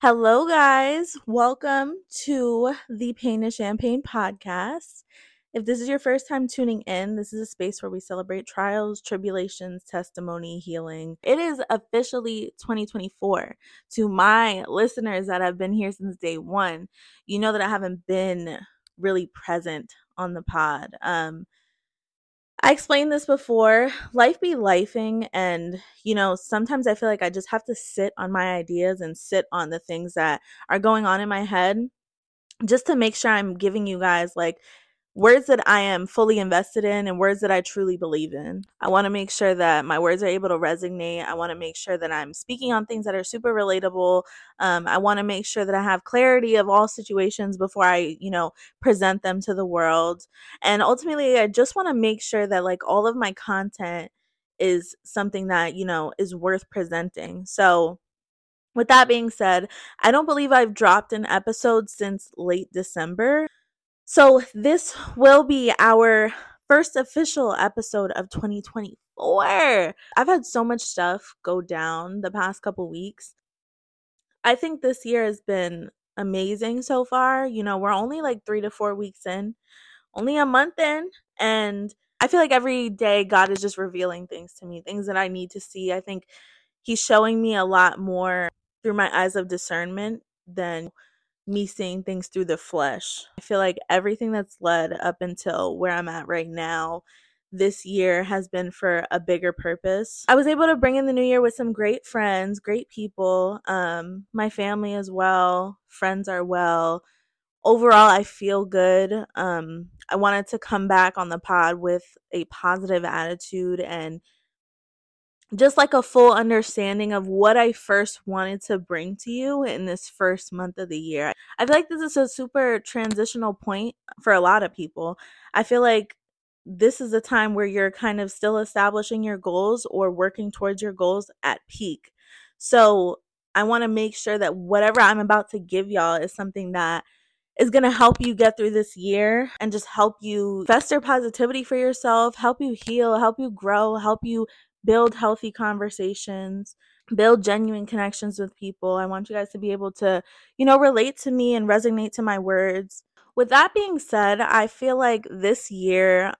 Hello, guys. Welcome to the Pain and Champagne podcast. If this is your first time tuning in, this is a space where we celebrate trials, tribulations, testimony, healing. It is officially 2024. To my listeners that have been here since day one, you know that I haven't been really present on the pod. Um, I explained this before. Life be lifing, and you know, sometimes I feel like I just have to sit on my ideas and sit on the things that are going on in my head just to make sure I'm giving you guys like words that I am fully invested in and words that I truly believe in. I want to make sure that my words are able to resonate. I want to make sure that I'm speaking on things that are super relatable. Um, I want to make sure that I have clarity of all situations before I, you know, present them to the world. And ultimately, I just want to make sure that like all of my content is something that, you know, is worth presenting. So, with that being said, I don't believe I've dropped an episode since late December. So, this will be our first official episode of 2024. I've had so much stuff go down the past couple weeks. I think this year has been amazing so far. You know, we're only like three to four weeks in, only a month in, and I feel like every day God is just revealing things to me, things that I need to see. I think He's showing me a lot more through my eyes of discernment than me seeing things through the flesh. I feel like everything that's led up until where I'm at right now this year has been for a bigger purpose. I was able to bring in the new year with some great friends, great people, um my family as well. Friends are well. Overall, I feel good. Um I wanted to come back on the pod with a positive attitude and just like a full understanding of what I first wanted to bring to you in this first month of the year. I feel like this is a super transitional point for a lot of people. I feel like this is a time where you're kind of still establishing your goals or working towards your goals at peak. So, I want to make sure that whatever I'm about to give y'all is something that is going to help you get through this year and just help you fester positivity for yourself, help you heal, help you grow, help you build healthy conversations, build genuine connections with people. I want you guys to be able to, you know, relate to me and resonate to my words. With that being said, I feel like this year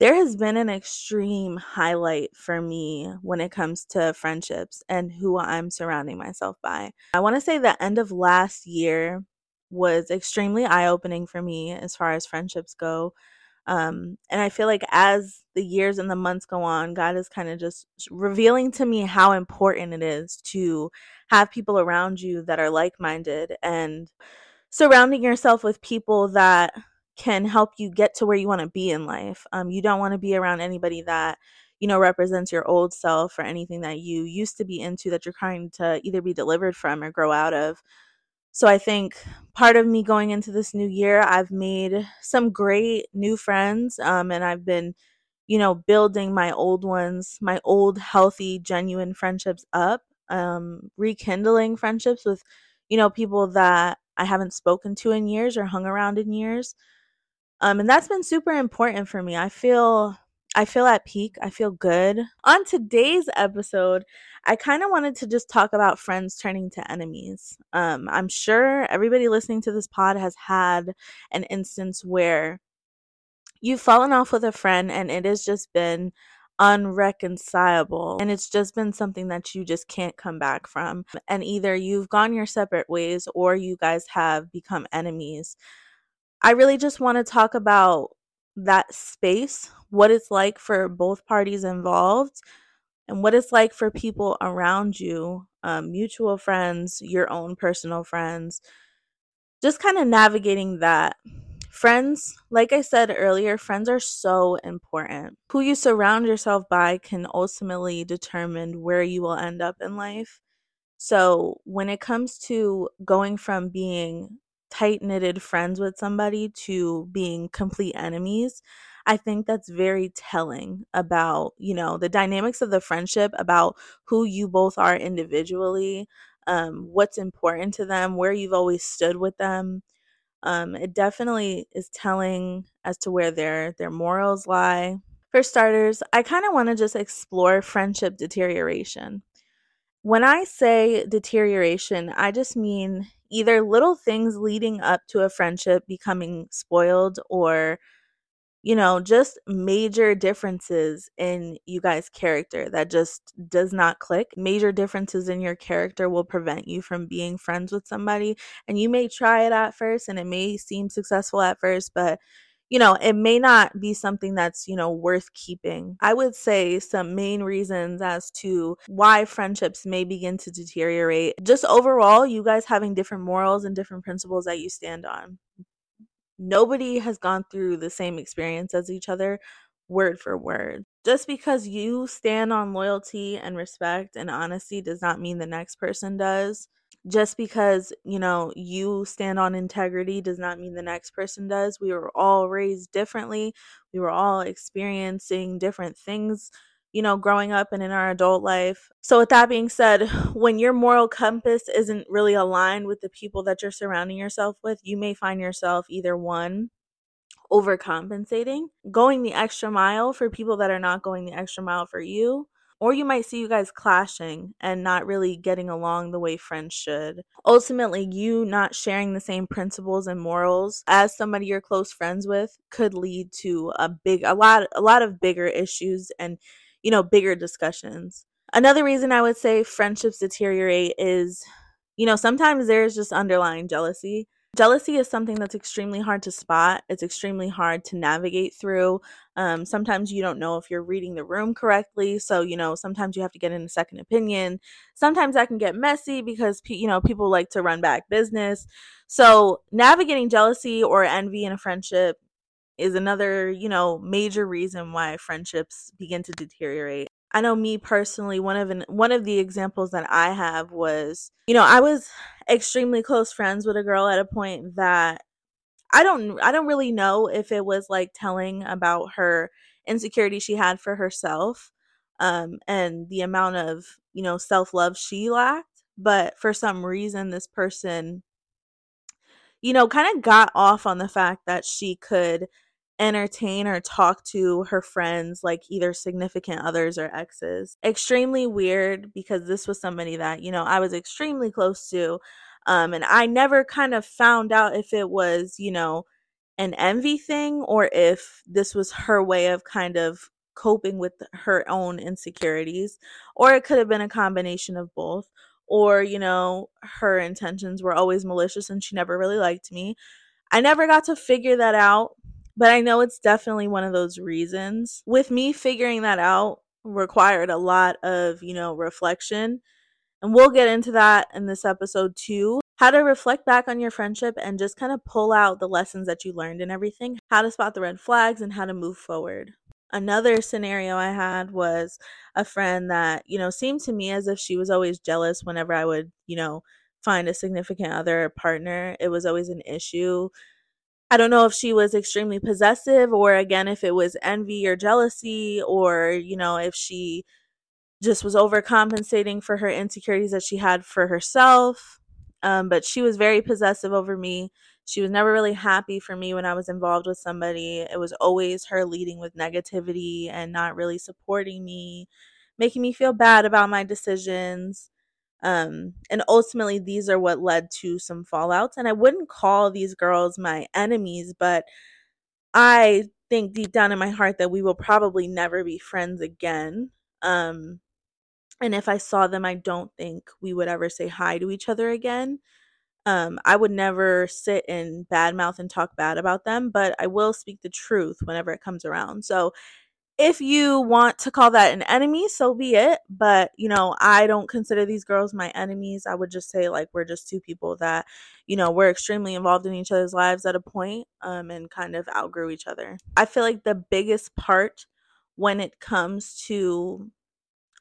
there has been an extreme highlight for me when it comes to friendships and who I'm surrounding myself by. I want to say the end of last year was extremely eye opening for me as far as friendships go. Um, and I feel like as the years and the months go on, God is kind of just revealing to me how important it is to have people around you that are like minded and surrounding yourself with people that can help you get to where you want to be in life. Um, you don't want to be around anybody that you know represents your old self or anything that you used to be into that you're trying to either be delivered from or grow out of. So I think part of me going into this new year, I've made some great new friends, um, and I've been, you know, building my old ones, my old healthy, genuine friendships up, um, rekindling friendships with, you know, people that I haven't spoken to in years or hung around in years. Um, and that's been super important for me. I feel I feel at peak. I feel good. On today's episode, I kind of wanted to just talk about friends turning to enemies. Um, I'm sure everybody listening to this pod has had an instance where you've fallen off with a friend and it has just been unreconcilable and it's just been something that you just can't come back from and either you've gone your separate ways or you guys have become enemies i really just want to talk about that space what it's like for both parties involved and what it's like for people around you, um, mutual friends, your own personal friends, just kind of navigating that. Friends, like I said earlier, friends are so important. Who you surround yourself by can ultimately determine where you will end up in life. So, when it comes to going from being tight knitted friends with somebody to being complete enemies, I think that's very telling about, you know, the dynamics of the friendship, about who you both are individually, um, what's important to them, where you've always stood with them. Um, it definitely is telling as to where their their morals lie. For starters, I kind of want to just explore friendship deterioration. When I say deterioration, I just mean either little things leading up to a friendship becoming spoiled or you know, just major differences in you guys' character that just does not click. Major differences in your character will prevent you from being friends with somebody. And you may try it at first and it may seem successful at first, but you know, it may not be something that's, you know, worth keeping. I would say some main reasons as to why friendships may begin to deteriorate. Just overall, you guys having different morals and different principles that you stand on nobody has gone through the same experience as each other word for word. Just because you stand on loyalty and respect and honesty does not mean the next person does. Just because, you know, you stand on integrity does not mean the next person does. We were all raised differently. We were all experiencing different things you know, growing up and in our adult life. So, with that being said, when your moral compass isn't really aligned with the people that you're surrounding yourself with, you may find yourself either one, overcompensating, going the extra mile for people that are not going the extra mile for you, or you might see you guys clashing and not really getting along the way friends should. Ultimately, you not sharing the same principles and morals as somebody you're close friends with could lead to a big a lot a lot of bigger issues and you know, bigger discussions. Another reason I would say friendships deteriorate is, you know, sometimes there's just underlying jealousy. Jealousy is something that's extremely hard to spot. It's extremely hard to navigate through. Um, sometimes you don't know if you're reading the room correctly. So, you know, sometimes you have to get in a second opinion. Sometimes that can get messy because, you know, people like to run back business. So, navigating jealousy or envy in a friendship is another, you know, major reason why friendships begin to deteriorate. I know me personally, one of an, one of the examples that I have was, you know, I was extremely close friends with a girl at a point that I don't I don't really know if it was like telling about her insecurity she had for herself um and the amount of, you know, self-love she lacked, but for some reason this person you know, kind of got off on the fact that she could entertain or talk to her friends, like either significant others or exes. Extremely weird because this was somebody that, you know, I was extremely close to. Um, and I never kind of found out if it was, you know, an envy thing or if this was her way of kind of coping with her own insecurities, or it could have been a combination of both. Or, you know, her intentions were always malicious and she never really liked me. I never got to figure that out but I know it's definitely one of those reasons. With me figuring that out required a lot of, you know, reflection. And we'll get into that in this episode too. How to reflect back on your friendship and just kind of pull out the lessons that you learned and everything, how to spot the red flags, and how to move forward. Another scenario I had was a friend that, you know, seemed to me as if she was always jealous whenever I would, you know, find a significant other partner. It was always an issue. I don't know if she was extremely possessive or again if it was envy or jealousy or you know if she just was overcompensating for her insecurities that she had for herself. Um, but she was very possessive over me. She was never really happy for me when i was involved with somebody. It was always her leading with negativity and not really supporting me making me feel bad about my decisions um, and ultimately, these are what led to some fallouts. And I wouldn't call these girls my enemies, but I think deep down in my heart that we will probably never be friends again. Um, and if I saw them, I don't think we would ever say hi to each other again. Um, I would never sit in bad mouth and talk bad about them, but I will speak the truth whenever it comes around. So if you want to call that an enemy, so be it. But, you know, I don't consider these girls my enemies. I would just say, like, we're just two people that, you know, we're extremely involved in each other's lives at a point, um, and kind of outgrew each other. I feel like the biggest part when it comes to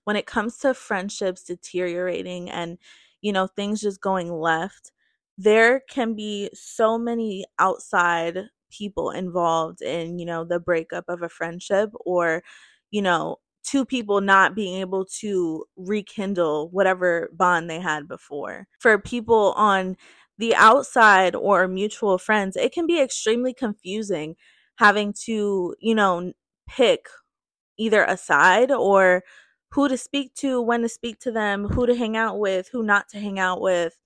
when it comes to friendships deteriorating and you know things just going left there can be so many outside people involved in, you know, the breakup of a friendship or, you know, two people not being able to rekindle whatever bond they had before. For people on the outside or mutual friends, it can be extremely confusing having to, you know, pick either a side or who to speak to, when to speak to them, who to hang out with, who not to hang out with.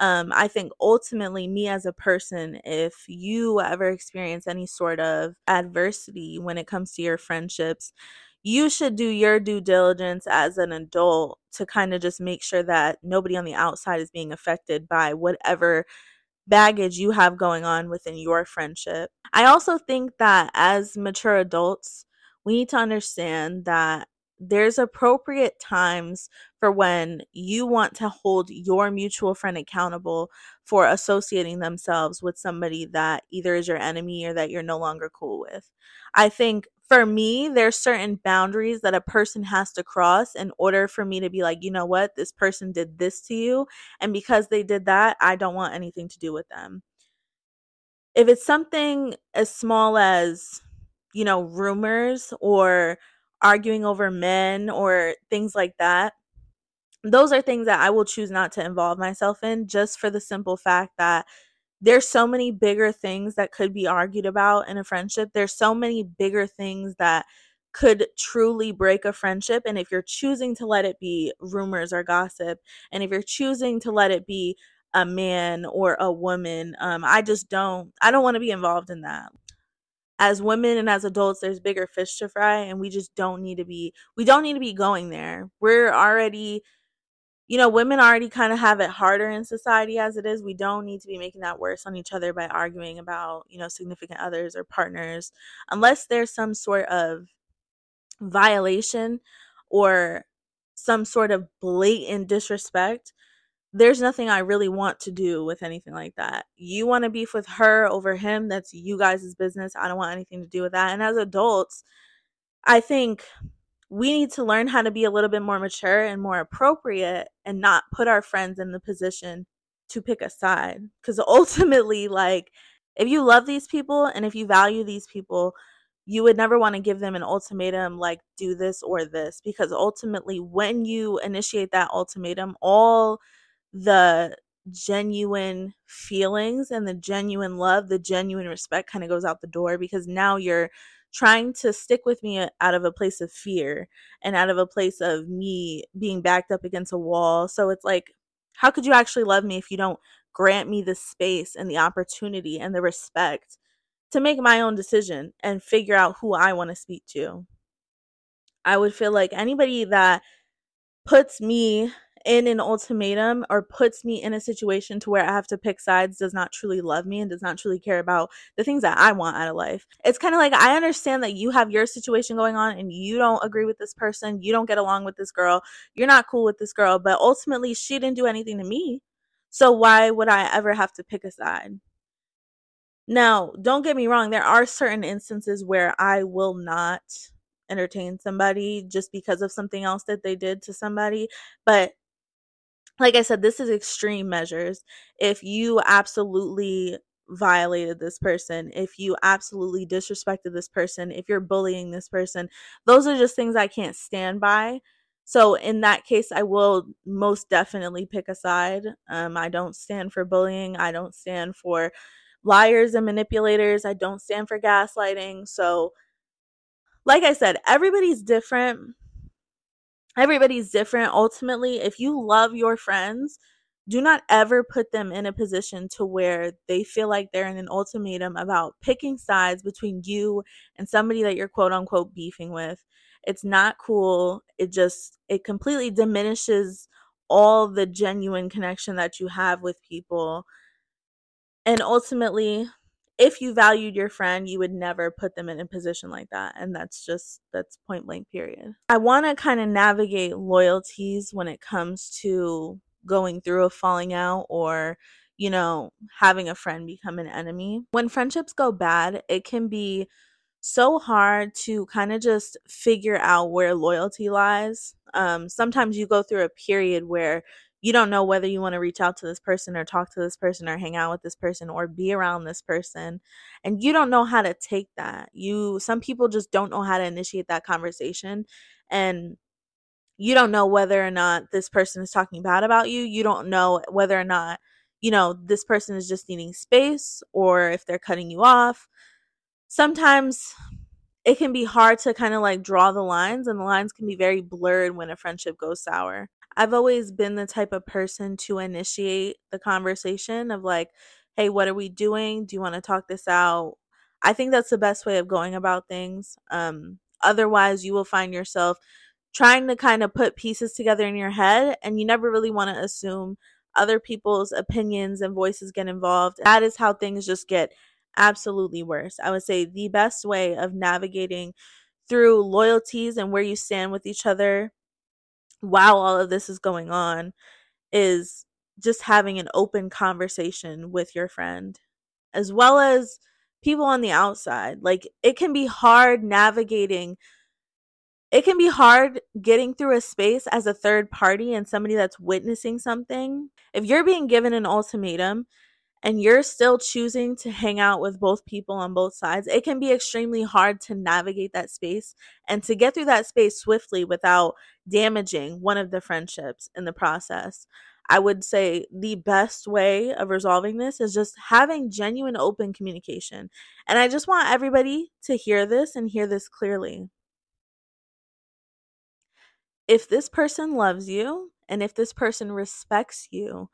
Um, I think ultimately, me as a person, if you ever experience any sort of adversity when it comes to your friendships, you should do your due diligence as an adult to kind of just make sure that nobody on the outside is being affected by whatever baggage you have going on within your friendship. I also think that as mature adults, we need to understand that there's appropriate times for when you want to hold your mutual friend accountable for associating themselves with somebody that either is your enemy or that you're no longer cool with. I think for me, there's certain boundaries that a person has to cross in order for me to be like, you know what, this person did this to you. And because they did that, I don't want anything to do with them. If it's something as small as, you know, rumors or arguing over men or things like that, those are things that I will choose not to involve myself in just for the simple fact that there's so many bigger things that could be argued about in a friendship. There's so many bigger things that could truly break a friendship. And if you're choosing to let it be rumors or gossip, and if you're choosing to let it be a man or a woman, um, I just don't, I don't want to be involved in that. As women and as adults, there's bigger fish to fry, and we just don't need to be, we don't need to be going there. We're already you know, women already kind of have it harder in society as it is. We don't need to be making that worse on each other by arguing about, you know, significant others or partners unless there's some sort of violation or some sort of blatant disrespect. There's nothing I really want to do with anything like that. You want to beef with her over him, that's you guys' business. I don't want anything to do with that. And as adults, I think we need to learn how to be a little bit more mature and more appropriate and not put our friends in the position to pick a side. Because ultimately, like, if you love these people and if you value these people, you would never want to give them an ultimatum like, do this or this. Because ultimately, when you initiate that ultimatum, all the genuine feelings and the genuine love, the genuine respect kind of goes out the door because now you're trying to stick with me uh, out of a place of fear and out of a place of me being backed up against a wall. So it's like, how could you actually love me if you don't grant me the space and the opportunity and the respect to make my own decision and figure out who I want to speak to? I would feel like anybody that puts me in an ultimatum or puts me in a situation to where I have to pick sides does not truly love me and does not truly care about the things that I want out of life. It's kind of like I understand that you have your situation going on and you don't agree with this person, you don't get along with this girl, you're not cool with this girl, but ultimately she didn't do anything to me. So why would I ever have to pick a side? Now, don't get me wrong, there are certain instances where I will not entertain somebody just because of something else that they did to somebody, but like I said, this is extreme measures. If you absolutely violated this person, if you absolutely disrespected this person, if you're bullying this person, those are just things I can't stand by. So in that case, I will most definitely pick a side. Um, I don't stand for bullying. I don't stand for liars and manipulators. I don't stand for gaslighting. So, like I said, everybody's different everybody's different. Ultimately, if you love your friends, do not ever put them in a position to where they feel like they're in an ultimatum about picking sides between you and somebody that you're quote unquote beefing with. It's not cool. It just it completely diminishes all the genuine connection that you have with people. And ultimately, if you valued your friend, you would never put them in a position like that. And that's just, that's point blank, period. I want to kind of navigate loyalties when it comes to going through a falling out or, you know, having a friend become an enemy. When friendships go bad, it can be so hard to kind of just figure out where loyalty lies. Um, sometimes you go through a period where you don't know whether you want to reach out to this person or talk to this person or hang out with this person or be around this person and you don't know how to take that. You some people just don't know how to initiate that conversation and you don't know whether or not this person is talking bad about you. You don't know whether or not you know this person is just needing space or if they're cutting you off. Sometimes it can be hard to kind of like draw the lines, and the lines can be very blurred when a friendship goes sour. I've always been the type of person to initiate the conversation of like, hey, what are we doing? Do you want to talk this out? I think that's the best way of going about things. Um, otherwise, you will find yourself trying to kind of put pieces together in your head, and you never really want to assume other people's opinions and voices get involved. That is how things just get absolutely worse. I would say the best way of navigating through loyalties and where you stand with each other while all of this is going on is just having an open conversation with your friend as well as people on the outside. Like it can be hard navigating it can be hard getting through a space as a third party and somebody that's witnessing something. If you're being given an ultimatum and you're still choosing to hang out with both people on both sides, it can be extremely hard to navigate that space and to get through that space swiftly without damaging one of the friendships in the process. I would say the best way of resolving this is just having genuine open communication. And I just want everybody to hear this and hear this clearly. If this person loves you and if this person respects you,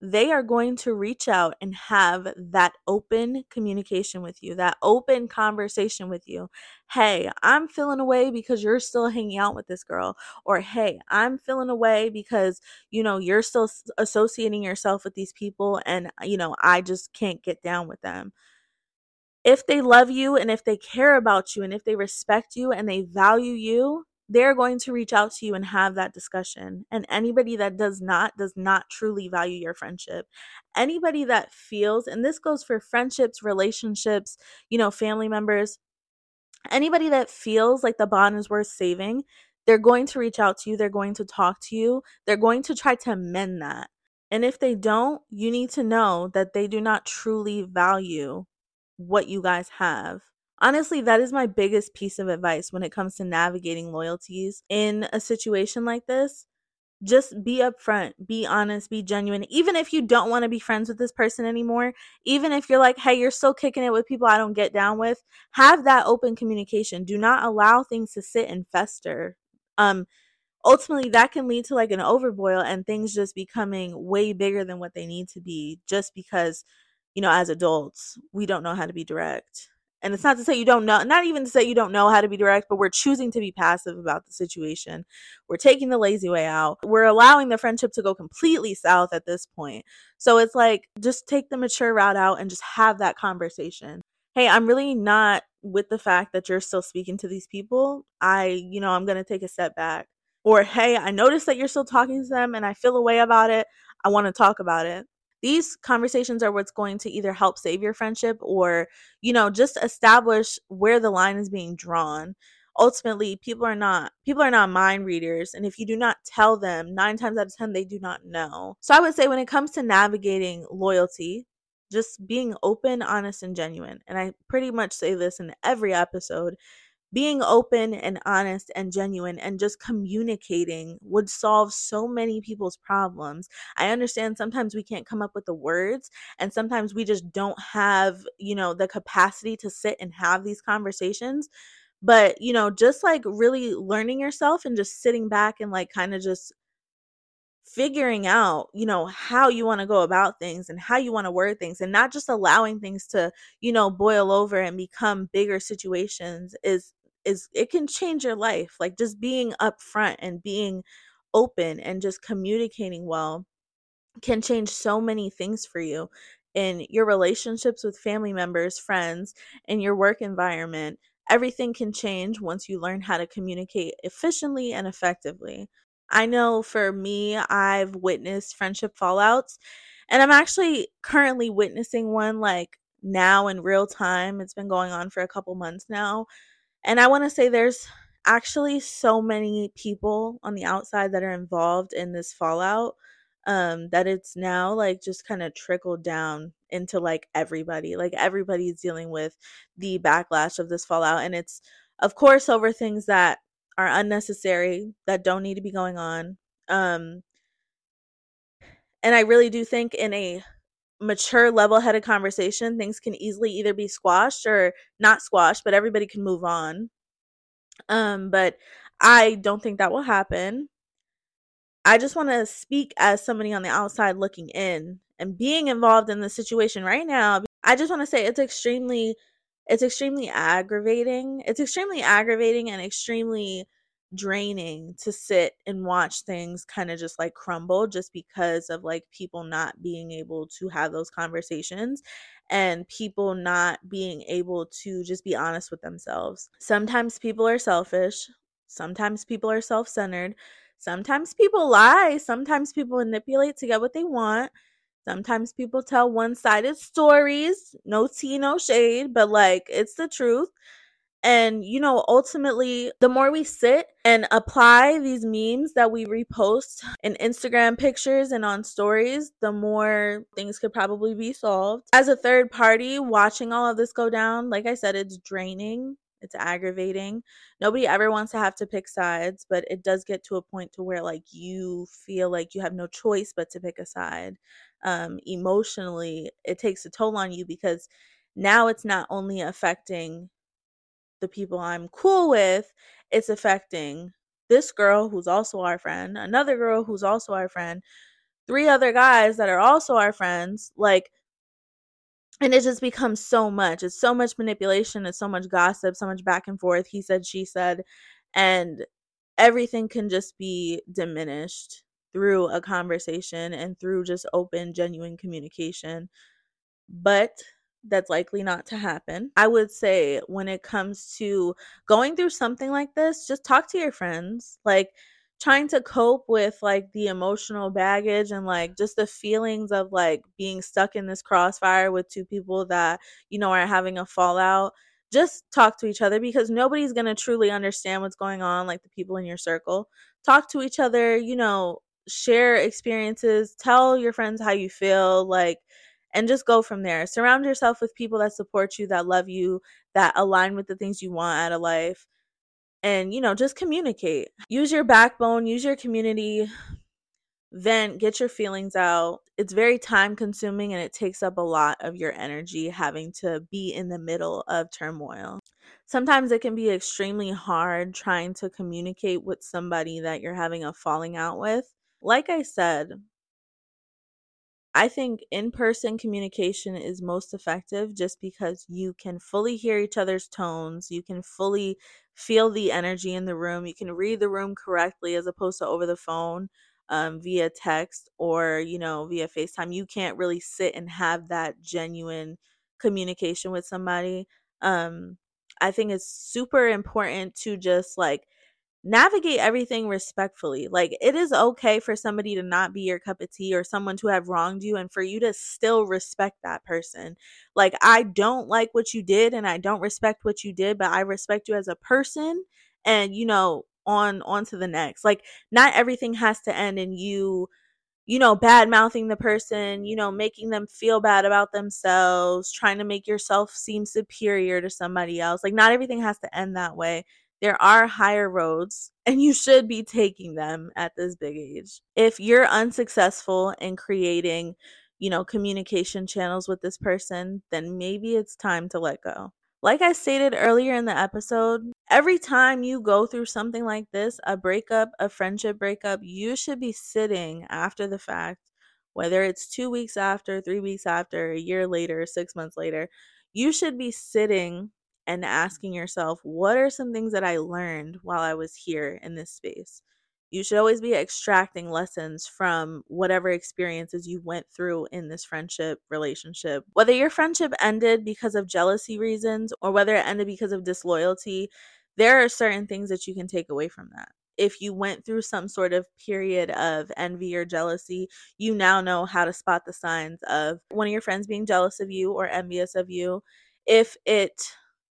they are going to reach out and have that open communication with you, that open conversation with you. Hey, I'm feeling away because you're still hanging out with this girl. Or, hey, I'm feeling away because, you know, you're still associating yourself with these people and, uh, you know, I just can't get down with them. If they love you and if they care about you and if they respect you and they value you, they're going to reach out to you and have that discussion. And anybody that does not, does not truly value your friendship. Anybody that feels, and this goes for friendships, relationships, you know, family members, anybody that feels like the bond is worth saving, they're going to reach out to you. They're going to talk to you. They're going to try to mend that. And if they don't, you need to know that they do not truly value what you guys have. Honestly, that is my biggest piece of advice when it comes to navigating loyalties in a situation like this. Just be upfront, be honest, be genuine. Even if you don't want to be friends with this person anymore, even if you're like, hey, you're still kicking it with people I don't get down with, have that open communication. Do not allow things to sit and fester. Um, ultimately that can lead to like an overboil and things just becoming way bigger than what they need to be just because you know as adults we don't know how to be direct and it's not to say you don't know, not even to say you don't know how to be direct, but we're choosing to be passive about the situation. We're taking the lazy way out. We're allowing the friendship to go completely south at this point. So it's like, just take the mature route out and just have that conversation. Hey, I'm really not with the fact that you're still speaking to these people. I, you know, I'm going to take a step back. Or, hey, I noticed that you're still talking to them and I feel a way about it. I want to talk about it these conversations are what's going to either help save your friendship or you know just establish where the line is being drawn. Ultimately people are not people are not mind readers and if you do not tell them 9 times out of 10 they do not know. So i would say when it comes to navigating loyalty just being open honest and genuine and i pretty much say this in every episode being open and honest and genuine and just communicating would solve so many people's problems. I understand sometimes we can't come up with the words and sometimes we just don't have, you know, the capacity to sit and have these conversations. But, you know, just like really learning yourself and just sitting back and like kind of just figuring out, you know, how you want to go about things and how you want to word things and not just allowing things to, you know, boil over and become bigger situations is is it can change your life. Like just being upfront and being open and just communicating well can change so many things for you in your relationships with family members, friends, in your work environment. Everything can change once you learn how to communicate efficiently and effectively. I know for me, I've witnessed friendship fallouts, and I'm actually currently witnessing one like now in real time. It's been going on for a couple months now. And I want to say there's actually so many people on the outside that are involved in this fallout um that it's now like just kind of trickled down into like everybody like everybody's dealing with the backlash of this fallout and it's of course over things that are unnecessary that don't need to be going on um and i really do think in a mature level-headed conversation things can easily either be squashed or not squashed but everybody can move on Um, but I don't think that will happen. I just want to speak as somebody on the outside looking in and being involved in the situation right now. I just want to say it's extremely it's extremely aggravating. It's extremely aggravating and extremely draining to sit and watch things kind of just like crumble just because of like people not being able to have those conversations and people not being able to just be honest with themselves. Sometimes people are selfish, sometimes people are self centered, sometimes people lie, sometimes people manipulate to get what they want. Sometimes people tell one sided stories, no tea, no shade, but like it's the truth. And, you know, ultimately, the more we sit and apply these memes that we repost in Instagram pictures and on stories, the more things could probably be solved. As a third party watching all of this go down, like I said, it's draining. It's aggravating. Nobody ever wants to have to pick sides, but it does get to a point to where like you feel like you have no choice but to pick a side. Um emotionally, it takes a toll on you because now it's not only affecting the people I'm cool with, it's affecting this girl who's also our friend, another girl who's also our friend, three other guys that are also our friends. Like, and it just becomes so much. It's so much manipulation, it's so much gossip, so much back and forth. He said, she said, and everything can just be diminished through a conversation and through just open, genuine communication. But that's likely not to happen. I would say when it comes to going through something like this, just talk to your friends. Like trying to cope with like the emotional baggage and like just the feelings of like being stuck in this crossfire with two people that you know are having a fallout just talk to each other because nobody's going to truly understand what's going on like the people in your circle talk to each other you know share experiences tell your friends how you feel like and just go from there. Surround yourself with people that support you, that love you, that align with the things you want out of life. And, you know, just communicate. Use your backbone, use your community, vent, get your feelings out. It's very time consuming and it takes up a lot of your energy having to be in the middle of turmoil. Sometimes it can be extremely hard trying to communicate with somebody that you're having a falling out with. Like I said, I think in person communication is most effective just because you can fully hear each other's tones. You can fully feel the energy in the room. You can read the room correctly as opposed to over the phone um, via text or, you know, via FaceTime. You can't really sit and have that genuine communication with somebody. Um, I think it's super important to just like navigate everything respectfully. Like it is okay for somebody to not be your cup of tea or someone to have wronged you and for you to still respect that person. Like I don't like what you did and I don't respect what you did, but I respect you as a person and you know on on to the next. Like not everything has to end in you you know, bad mouthing the person, you know, making them feel bad about themselves, trying to make yourself seem superior to somebody else. Like, not everything has to end that way there are higher roads and you should be taking them at this big age. If you're unsuccessful in creating, you know, communication channels with this person, then maybe it's time to let go. Like I stated earlier in the episode, every time you go through something like this, a breakup, a friendship breakup, you should be sitting after the fact, whether it's two weeks after, three weeks after, a year later, six months later, you should be sitting and asking yourself, what are some things that I learned while I was here in this space? You should always be extracting lessons from whatever experiences you went through in this friendship relationship. Whether your friendship ended because of jealousy reasons or whether it ended because of disloyalty, there are certain things that you can take away from that. If you went through some sort of period of envy or jealousy, you now know how to spot the signs of one of your friends being jealous of you or envious of you. If it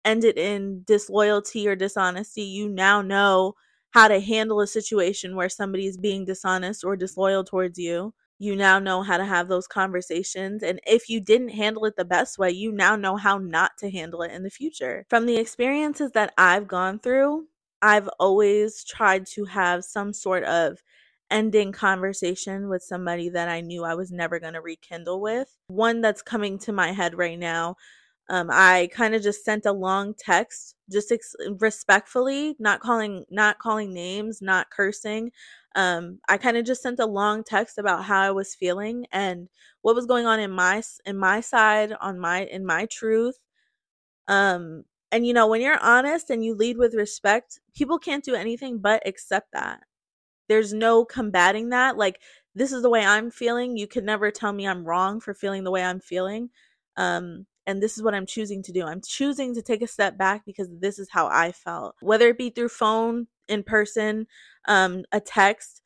ended in disloyalty or dishonesty, you now know how to handle a situation where somebody is being dishonest or disloyal towards you. You now know how to have those conversations. And if you didn't handle it the best way, you now know how not to handle it in the future. From the experiences that I've gone through, I've always tried to have some sort of ending conversation with somebody that I knew I was never going to rekindle with. One that's coming to my head right now Um, I kind of just sent a long text, just ex- respectfully, not calling, not calling names, not cursing. Um, I kind of just sent a long text about how I was feeling and what was going on in my in my side, on my in my truth. Um, and you know, when you're honest and you lead with respect, people can't do anything but accept that. There's no combating that. Like this is the way I'm feeling. You can never tell me I'm wrong for feeling the way I'm feeling. Um, and this is what I'm choosing to do. I'm choosing to take a step back because this is how I felt. Whether it be through phone, in person, um, a text,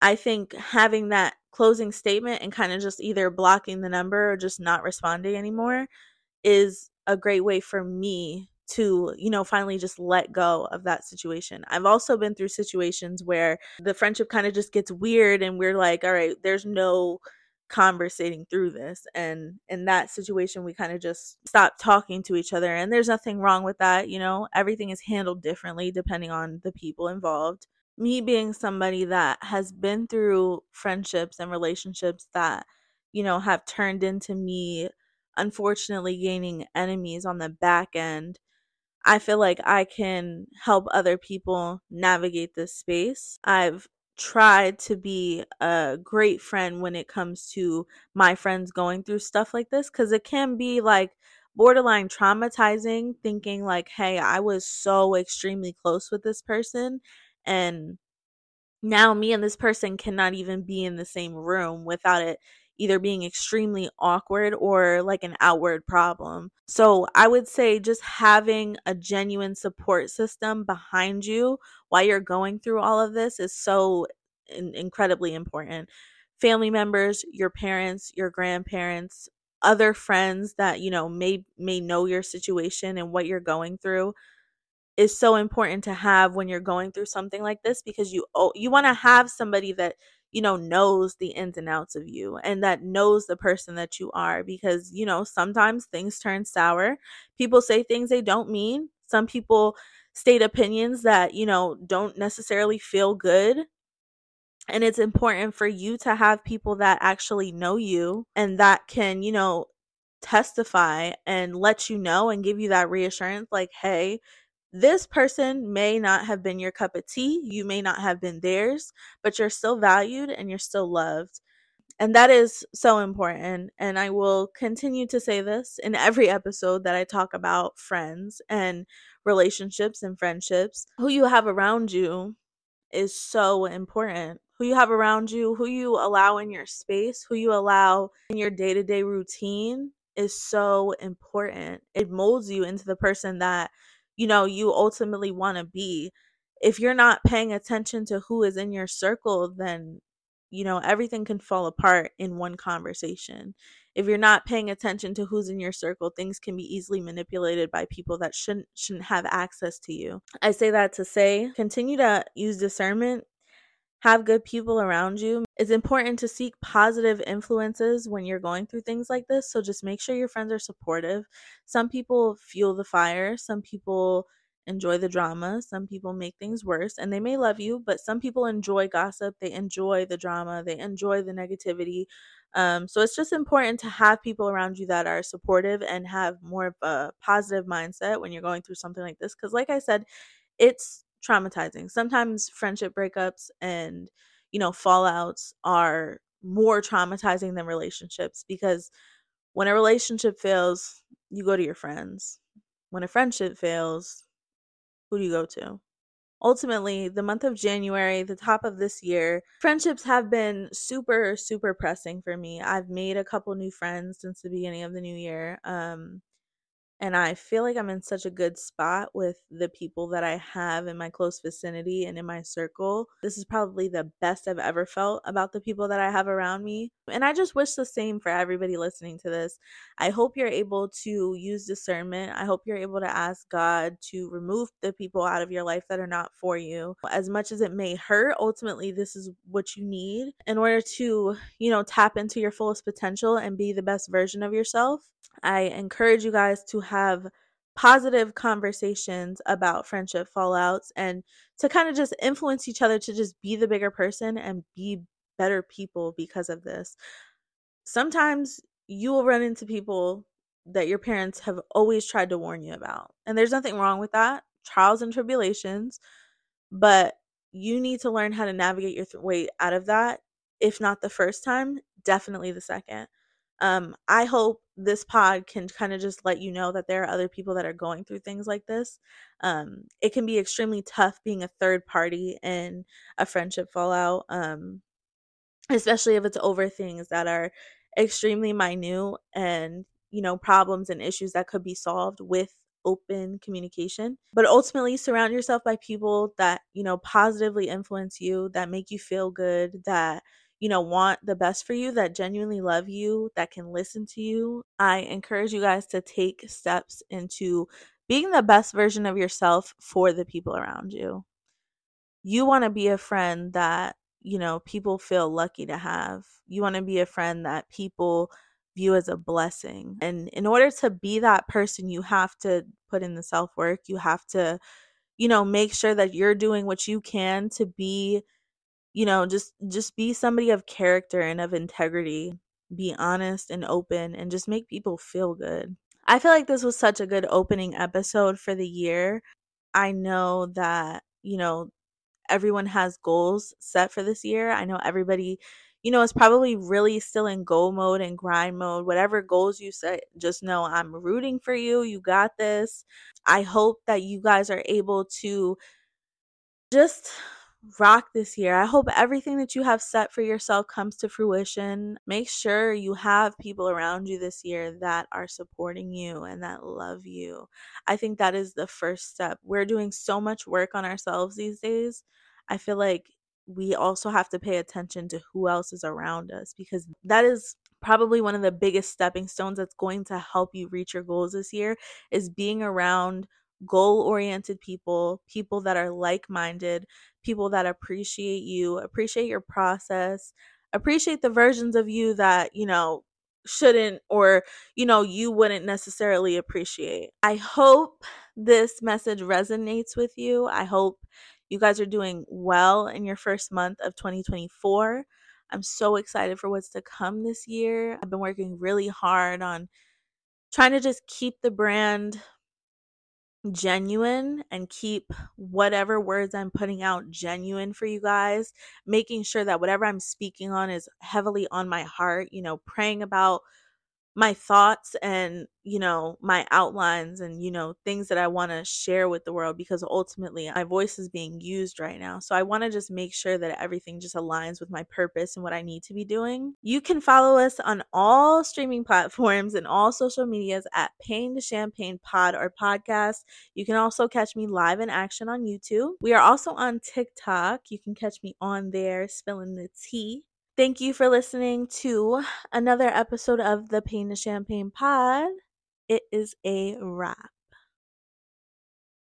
I think having that closing statement and kind of just either blocking the number or just not responding anymore is a great way for me to, you know, finally just let go of that situation. I've also been through situations where the friendship kind of just gets weird and we're like, all right, there's no conversating through this and in that situation we kind of just stop talking to each other and there's nothing wrong with that you know everything is handled differently depending on the people involved me being somebody that has been through friendships and relationships that you know have turned into me unfortunately gaining enemies on the back end I feel like I can help other people navigate this space. I've tried to be a great friend when it comes to my friends going through stuff like this because it can be like borderline traumatizing thinking like hey i was so extremely close with this person and now me and this person cannot even be in the same room without it either being extremely awkward or like an outward problem. So I would say just having a genuine support system behind you while you're going through all of this is so in- incredibly important. Family members, your parents, your grandparents, other friends that you know may may know your situation and what you're going through is so important to have when you're going through something like this because you you want to have somebody that you know, knows the ins and outs of you and that knows the person that you are because, you know, sometimes things turn sour. People say things they don't mean. Some people state opinions that, you know, don't necessarily feel good. And it's important for you to have people that actually know you and that can, you know, testify and let you know and give you that reassurance like, hey, this person may not have been your cup of tea, you may not have been theirs, but you're still valued and you're still loved. And that is so important. And I will continue to say this in every episode that I talk about friends and relationships and friendships. Who you have around you is so important. Who you have around you, who you allow in your space, who you allow in your day to day routine is so important. It molds you into the person that you know you ultimately want to be. If you're not paying attention to who is in your circle then you know everything can fall apart in one conversation. If you're not paying attention to who's in your circle things can be easily manipulated by people that shouldn't shouldn't have access to you. I say that to say continue to use discernment have good people around you. It's important to seek positive influences when you're going through things like this. So just make sure your friends are supportive. Some people fuel the fire, some people enjoy the drama, some people make things worse, and they may love you, but some people enjoy gossip, they enjoy the drama, they enjoy the negativity. Um, so it's just important to have people around you that are supportive and have more of a positive mindset when you're going through something like this. Because, like I said, it's traumatizing. Sometimes friendship breakups and, you know, fallouts are more traumatizing than relationships because when a relationship fails, you go to your friends. When a friendship fails, who do you go to? Ultimately, the month of January, the top of this year, friendships have been super, super pressing for me. I've made a couple new friends since the beginning of the new year. Um, and I feel like I'm in such a good spot with the people that I have in my close vicinity and in my circle. This is probably the best I've ever felt about the people that I have around me. And I just wish the same for everybody listening to this. I hope you're able to use discernment. I hope you're able to ask God to remove the people out of your life that are not for you. As much as it may hurt, ultimately, this is what you need in order to, you know, tap into your fullest potential and be the best version of yourself. I encourage you guys to have positive conversations about friendship fallouts and to kind of just influence each other to just be the bigger person and be better people because of this. Sometimes you will run into people that your parents have always tried to warn you about. And there's nothing wrong with that. Trials and tribulations, but you need to learn how to navigate your th- way out of that. If not the first time, definitely the second. Um, I hope this pod can kind of just let you know that there are other people that are going through things like this. Um, it can be extremely tough being a third party in a friendship fallout, um, especially if it's over things that are extremely minute and you know problems and issues that could be solved with open communication but ultimately surround yourself by people that you know positively influence you that make you feel good that you know, want the best for you, that genuinely love you, that can listen to you, I encourage you guys to take steps into being the best version of yourself for the people around you. You want to be a friend that, you know, people feel lucky to have. You want to be a friend that people view as a blessing. And in order to be that person, you have to put in the self work. You have to, you know, make sure that you're doing what you can to be you know just just be somebody of character and of integrity be honest and open and just make people feel good. I feel like this was such a good opening episode for the year. I know that you know everyone has goals set for this year. I know everybody you know is probably really still in goal mode and grind mode. Whatever goals you set just know i'm rooting for you. You got this. I hope that you guys are able to just rock this year. I hope everything that you have set for yourself comes to fruition. Make sure you have people around you this year that are supporting you and that love you. I think that is the first step. We're doing so much work on ourselves these days. I feel like we also have to pay attention to who else is around us because that is probably one of the biggest stepping stones that's going to help you reach your goals this year is being around goal oriented people, people that are like minded, people that appreciate you, appreciate your process, appreciate the versions of you that, you know, shouldn't or, you know, you wouldn't necessarily appreciate. I hope this message resonates with you. I hope you guys are doing well in your first month of 2024. I'm so excited for what's to come this year. I've been working really hard on trying to just keep the brand genuine and keep whatever words I'm putting out genuine for you guys, making sure that whatever I'm speaking on is heavily on my heart, you know, praying about my thoughts and you know my outlines and you know things that i want to share with the world because ultimately my voice is being used right now. So i want to just make sure that everything just aligns with my purpose and what i need to be doing. You can follow us on all streaming platforms and all social medias at pain to champagne pod or podcast. You can also catch me live in action on youtube. We are also on tiktok. You can catch me on there spilling the tea Thank you for listening to another episode of the Pain to Champagne pod. It is a wrap.